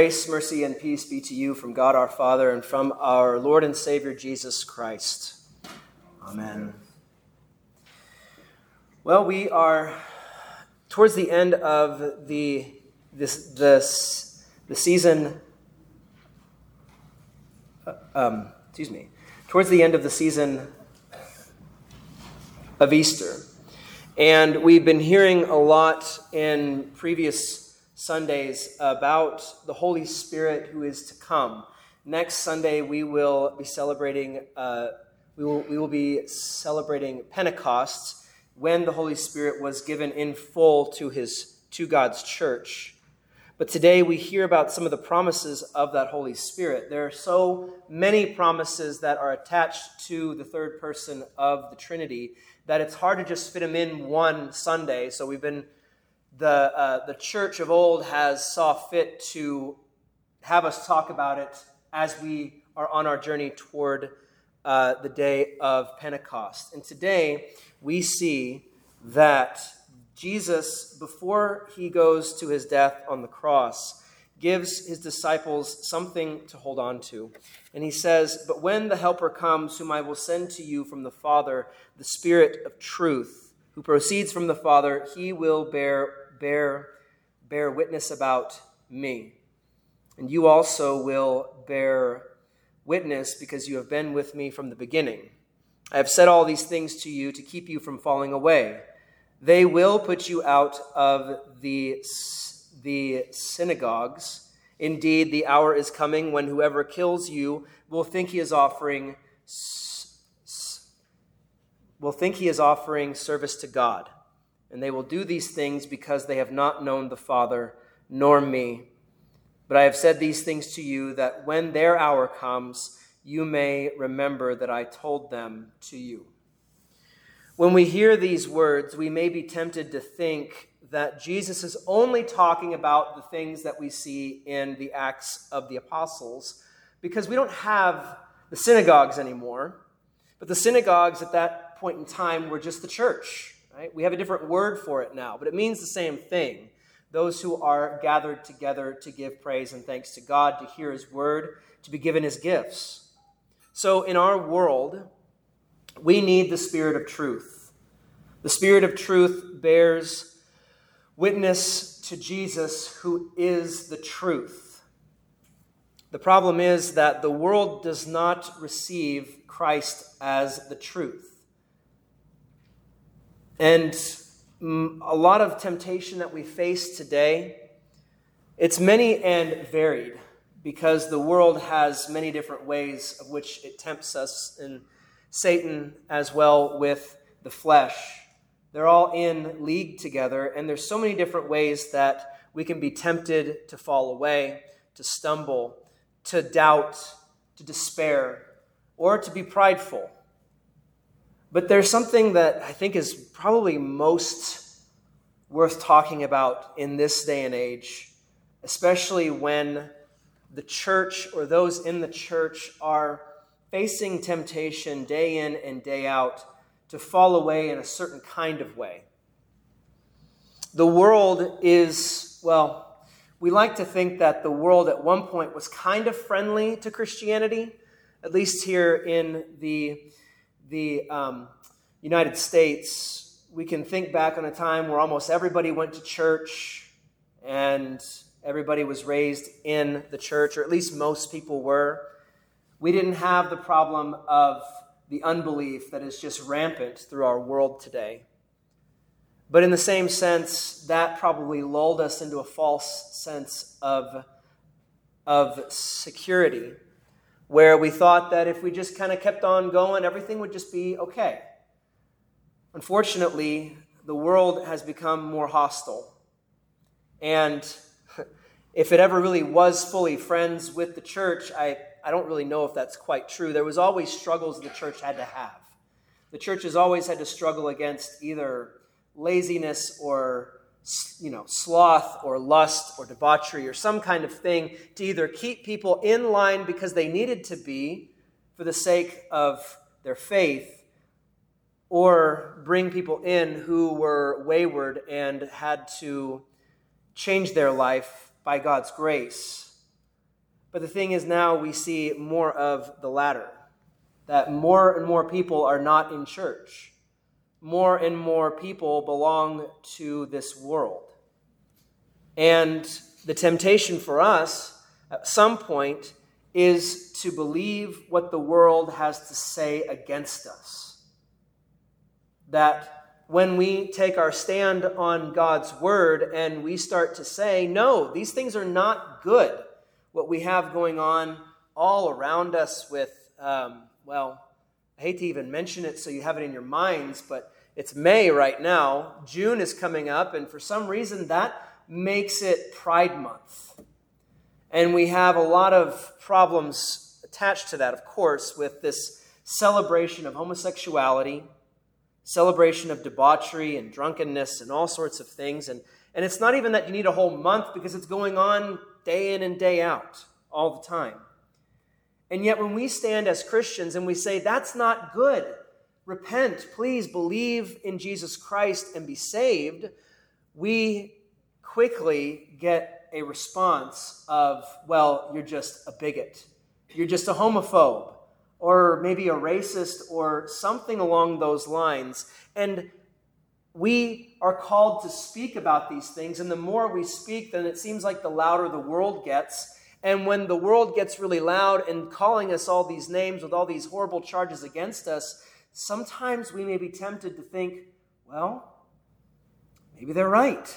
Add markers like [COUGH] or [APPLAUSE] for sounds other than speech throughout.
Grace, mercy, and peace be to you from God our Father and from our Lord and Savior Jesus Christ. Amen. Well, we are towards the end of the this this the season. uh, Um, excuse me. Towards the end of the season of Easter, and we've been hearing a lot in previous Sundays about the Holy Spirit who is to come. Next Sunday, we will be celebrating. Uh, we will we will be celebrating Pentecost when the Holy Spirit was given in full to his to God's church. But today we hear about some of the promises of that Holy Spirit. There are so many promises that are attached to the third person of the Trinity that it's hard to just fit them in one Sunday. So we've been the uh, the church of old has saw fit to have us talk about it as we are on our journey toward uh, the day of Pentecost. And today we see that Jesus, before he goes to his death on the cross, gives his disciples something to hold on to. And he says, But when the Helper comes, whom I will send to you from the Father, the Spirit of truth, who proceeds from the Father, he will bear, bear, bear witness about me. And you also will bear witness because you have been with me from the beginning. I have said all these things to you to keep you from falling away. They will put you out of the, the synagogues. Indeed, the hour is coming when whoever kills you will think he is offering will think he is offering service to God. And they will do these things because they have not known the Father nor me. But I have said these things to you that when their hour comes, you may remember that I told them to you. When we hear these words, we may be tempted to think that Jesus is only talking about the things that we see in the Acts of the Apostles because we don't have the synagogues anymore. But the synagogues at that point in time were just the church, right? We have a different word for it now, but it means the same thing. Those who are gathered together to give praise and thanks to God, to hear his word, to be given his gifts. So in our world, we need the Spirit of truth. The Spirit of truth bears witness to Jesus, who is the truth. The problem is that the world does not receive Christ as the truth. And a lot of temptation that we face today, it's many and varied because the world has many different ways of which it tempts us, and Satan as well with the flesh. They're all in league together, and there's so many different ways that we can be tempted to fall away, to stumble, to doubt, to despair, or to be prideful. But there's something that I think is probably most worth talking about in this day and age, especially when the church or those in the church are facing temptation day in and day out to fall away in a certain kind of way. The world is, well, we like to think that the world at one point was kind of friendly to Christianity, at least here in the, the um, United States. We can think back on a time where almost everybody went to church and Everybody was raised in the church, or at least most people were. We didn't have the problem of the unbelief that is just rampant through our world today. But in the same sense, that probably lulled us into a false sense of, of security, where we thought that if we just kind of kept on going, everything would just be okay. Unfortunately, the world has become more hostile. And [LAUGHS] if it ever really was fully friends with the church, I, I don't really know if that's quite true. There was always struggles the church had to have. The church has always had to struggle against either laziness or you know, sloth or lust or debauchery or some kind of thing to either keep people in line because they needed to be for the sake of their faith or bring people in who were wayward and had to change their life by God's grace. But the thing is, now we see more of the latter that more and more people are not in church. More and more people belong to this world. And the temptation for us at some point is to believe what the world has to say against us. That when we take our stand on God's word and we start to say, no, these things are not good, what we have going on all around us with, um, well, I hate to even mention it so you have it in your minds, but it's May right now. June is coming up, and for some reason that makes it Pride Month. And we have a lot of problems attached to that, of course, with this celebration of homosexuality, celebration of debauchery and drunkenness and all sorts of things. And, and it's not even that you need a whole month because it's going on day in and day out all the time. And yet, when we stand as Christians and we say, that's not good, repent, please believe in Jesus Christ and be saved, we quickly get a response of, well, you're just a bigot, you're just a homophobe, or maybe a racist, or something along those lines. And we are called to speak about these things, and the more we speak, then it seems like the louder the world gets and when the world gets really loud and calling us all these names with all these horrible charges against us, sometimes we may be tempted to think, well, maybe they're right.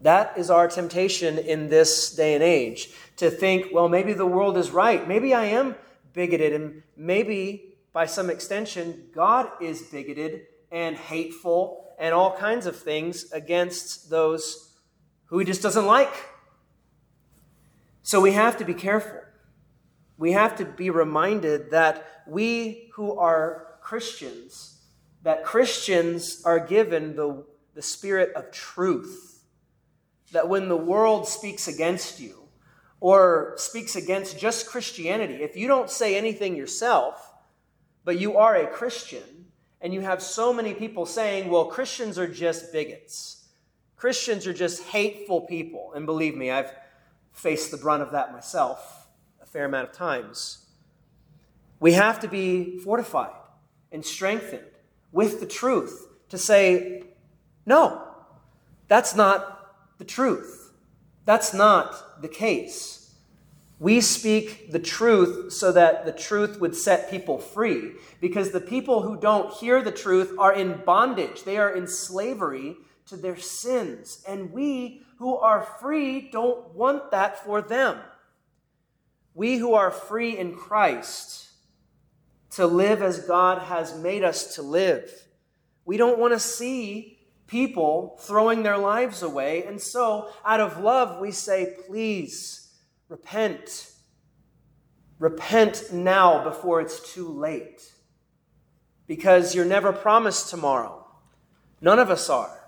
That is our temptation in this day and age to think, well, maybe the world is right. Maybe I am bigoted, and maybe by some extension, God is bigoted and hateful and all kinds of things against those who he just doesn't like. So we have to be careful. We have to be reminded that we who are Christians, that Christians are given the, the spirit of truth. That when the world speaks against you, or speaks against just Christianity, if you don't say anything yourself, but you are a Christian, and you have so many people saying, well, Christians are just bigots. Christians are just hateful people. And believe me, I've faced the brunt of that myself a fair amount of times. We have to be fortified and strengthened with the truth to say, no, that's not the truth. That's not the case. We speak the truth so that the truth would set people free because the people who don't hear the truth are in bondage. They are in slavery to their sins. And we who are free don't want that for them. We who are free in Christ to live as God has made us to live. We don't want to see people throwing their lives away. And so, out of love, we say, please repent. Repent now before it's too late. Because you're never promised tomorrow. None of us are.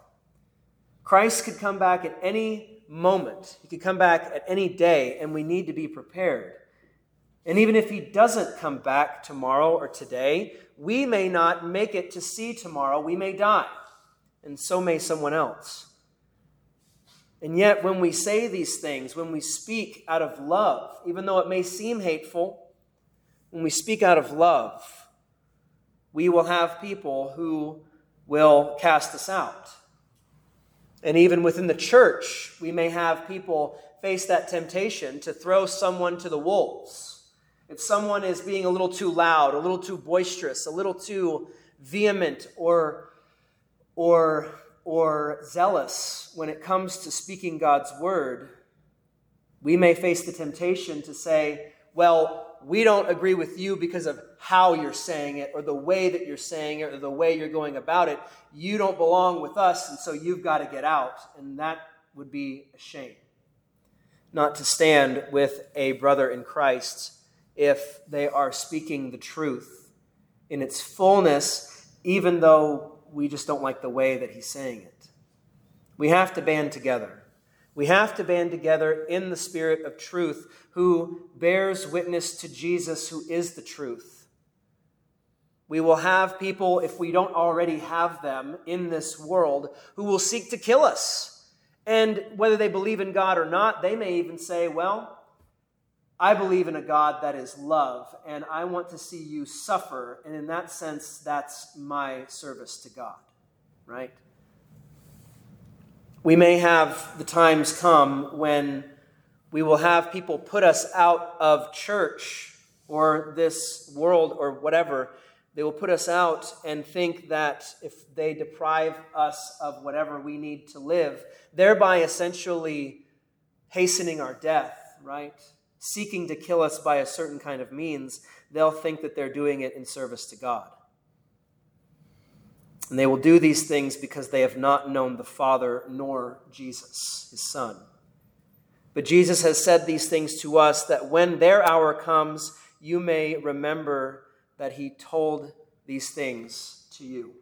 Christ could come back at any moment, he could come back at any day, and we need to be prepared. And even if he doesn't come back tomorrow or today, we may not make it to see tomorrow. We may die, and so may someone else. And yet, when we say these things, when we speak out of love, even though it may seem hateful, when we speak out of love, we will have people who will cast us out. And even within the church, we may have people face that temptation to throw someone to the wolves. If someone is being a little too loud, a little too boisterous, a little too vehement or, or, or zealous when it comes to speaking God's word, we may face the temptation to say, well, we don't agree with you because of how you're saying it or the way that you're saying it or the way you're going about it. You don't belong with us, and so you've got to get out. And that would be a shame. Not to stand with a brother in Christ if they are speaking the truth in its fullness, even though we just don't like the way that he's saying it. We have to band together. We have to band together in the spirit of truth, who bears witness to Jesus, who is the truth. We will have people, if we don't already have them in this world, who will seek to kill us. And whether they believe in God or not, they may even say, Well, I believe in a God that is love, and I want to see you suffer. And in that sense, that's my service to God, right? We may have the times come when we will have people put us out of church or this world or whatever. They will put us out and think that if they deprive us of whatever we need to live, thereby essentially hastening our death, right? seeking to kill us by a certain kind of means, they'll think that they're doing it in service to God. And they will do these things because they have not known the Father nor Jesus, his Son. But Jesus has said these things to us that when their hour comes, you may remember that he told these things to you.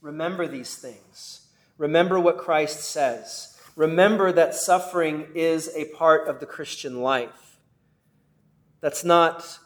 Remember these things. Remember what Christ says. Remember that suffering is a part of the Christian life. That's not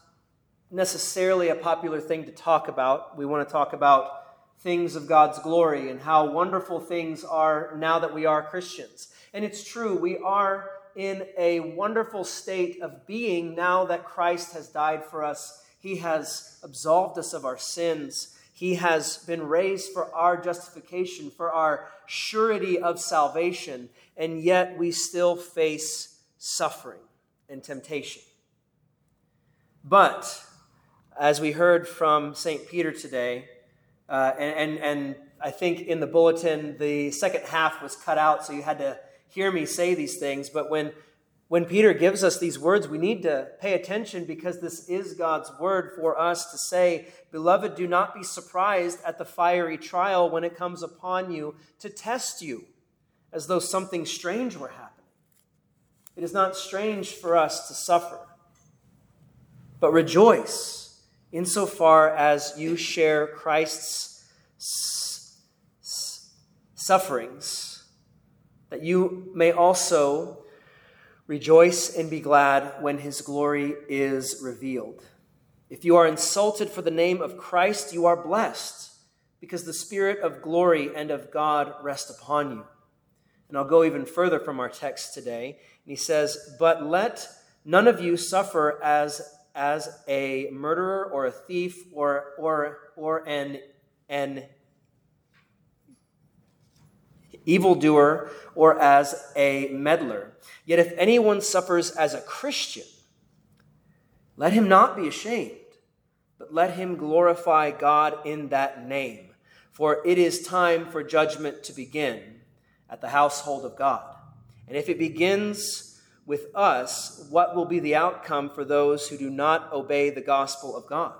necessarily a popular thing to talk about. We want to talk about things of God's glory and how wonderful things are now that we are Christians. And it's true, we are in a wonderful state of being now that Christ has died for us. He has absolved us of our sins. He has been raised for our justification, for our surety of salvation, and yet we still face suffering and temptation. But as we heard from St. Peter today, uh, and, and, and I think in the bulletin, the second half was cut out, so you had to hear me say these things. But when, when Peter gives us these words, we need to pay attention because this is God's word for us to say, Beloved, do not be surprised at the fiery trial when it comes upon you to test you, as though something strange were happening. It is not strange for us to suffer. But rejoice insofar as you share Christ's sufferings, that you may also rejoice and be glad when his glory is revealed. If you are insulted for the name of Christ, you are blessed, because the Spirit of glory and of God rest upon you. And I'll go even further from our text today. And he says, But let none of you suffer as as a murderer or a thief or, or, or an, an evildoer or as a meddler. Yet if anyone suffers as a Christian, let him not be ashamed, but let him glorify God in that name. For it is time for judgment to begin at the household of God. And if it begins with us what will be the outcome for those who do not obey the gospel of God.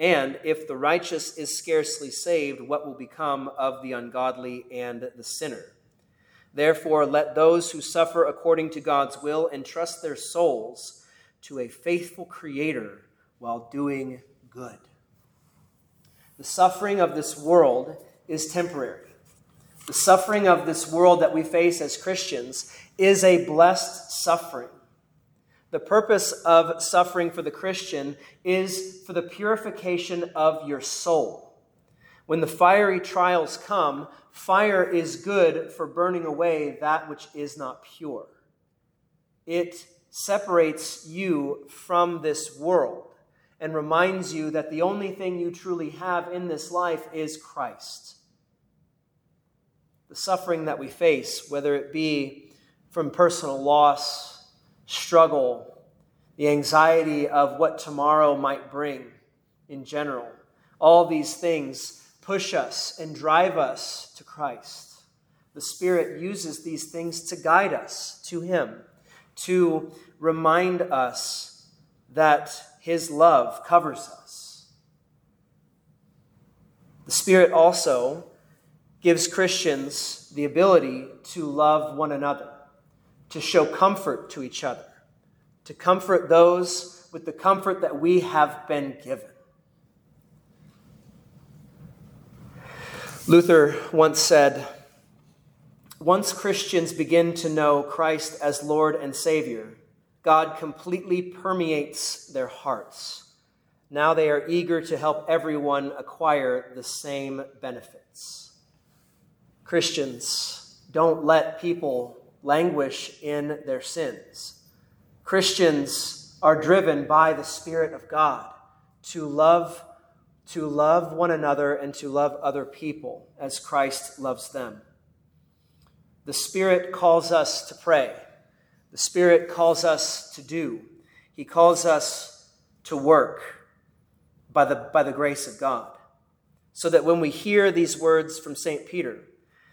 And if the righteous is scarcely saved, what will become of the ungodly and the sinner? Therefore, let those who suffer according to God's will entrust their souls to a faithful Creator while doing good. The suffering of this world is temporary. The suffering of this world that we face as Christians is a blessed suffering. The purpose of suffering for the Christian is for the purification of your soul. When the fiery trials come, fire is good for burning away that which is not pure. It separates you from this world and reminds you that the only thing you truly have in this life is Christ. The suffering that we face, whether it be from personal loss, struggle, the anxiety of what tomorrow might bring in general. All these things push us and drive us to Christ. The Spirit uses these things to guide us to Him, to remind us that His love covers us. The Spirit also gives Christians the ability to love one another to show comfort to each other, to comfort those with the comfort that we have been given. Luther once said, once Christians begin to know Christ as Lord and Savior, God completely permeates their hearts. Now they are eager to help everyone acquire the same benefits. Christians, don't let people languish in their sins. Christians are driven by the Spirit of God to love to love one another and to love other people as Christ loves them. The Spirit calls us to pray. The Spirit calls us to do. He calls us to work by the, by the grace of God. So that when we hear these words from St. Peter,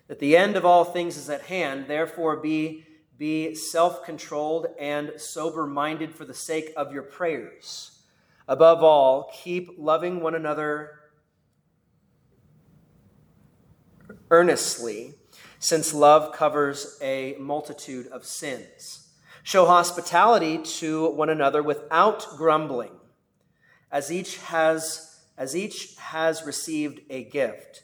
that the end of all things is at hand, therefore be, be self controlled and sober minded for the sake of your prayers. Above all, keep loving one another earnestly, since love covers a multitude of sins. Show hospitality to one another without grumbling, as each has as each has received a gift.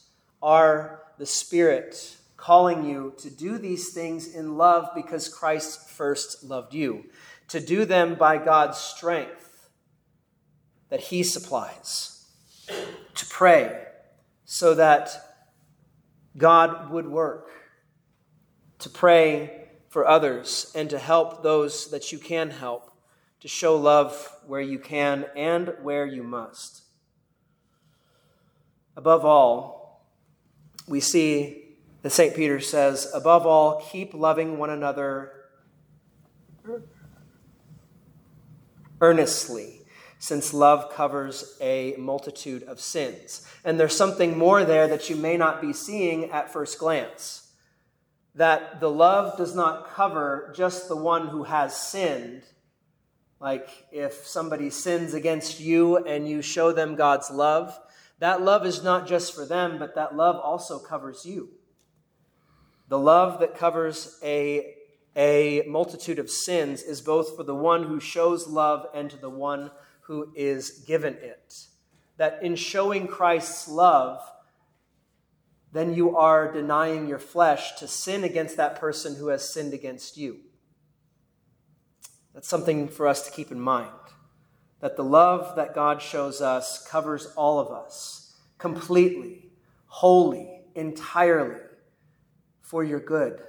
are the Spirit calling you to do these things in love because Christ first loved you. To do them by God's strength that He supplies, to pray so that God would work, to pray for others, and to help those that you can help, to show love where you can and where you must. Above all, we see that St. Peter says, above all, keep loving one another earnestly, since love covers a multitude of sins. And there's something more there that you may not be seeing at first glance. That the love does not cover just the one who has sinned. Like if somebody sins against you and you show them God's love, that love is not just for them, but that love also covers you. The love that covers a a multitude of sins is both for the one who shows love and to the one who is given it. That in showing Christ's love, then you are denying your flesh to sin against that person who has sinned against you. That's something for us to keep in mind. That the love that God shows us covers all of us completely, wholly, entirely for your good.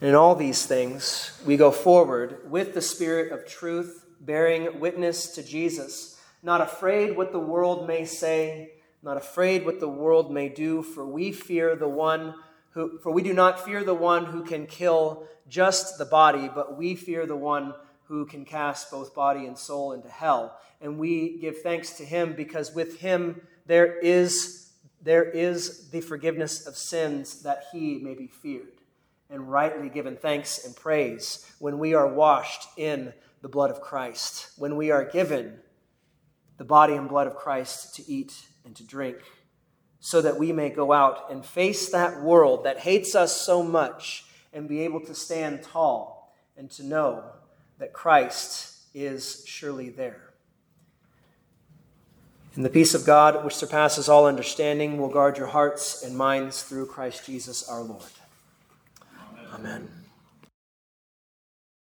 In all these things, we go forward with the Spirit of truth, bearing witness to Jesus, not afraid what the world may say, not afraid what the world may do, for we fear the one who, for we do not fear the one who can kill just the body, but we fear the one who can cast both body and soul into hell. And we give thanks to him because with him there is, there is the forgiveness of sins that he may be feared and rightly given thanks and praise when we are washed in the blood of Christ, when we are given the body and blood of Christ to eat and to drink, so that we may go out and face that world that hates us so much and be able to stand tall and to know that Christ is surely there. And the peace of God, which surpasses all understanding, will guard your hearts and minds through Christ Jesus our Lord. Amen.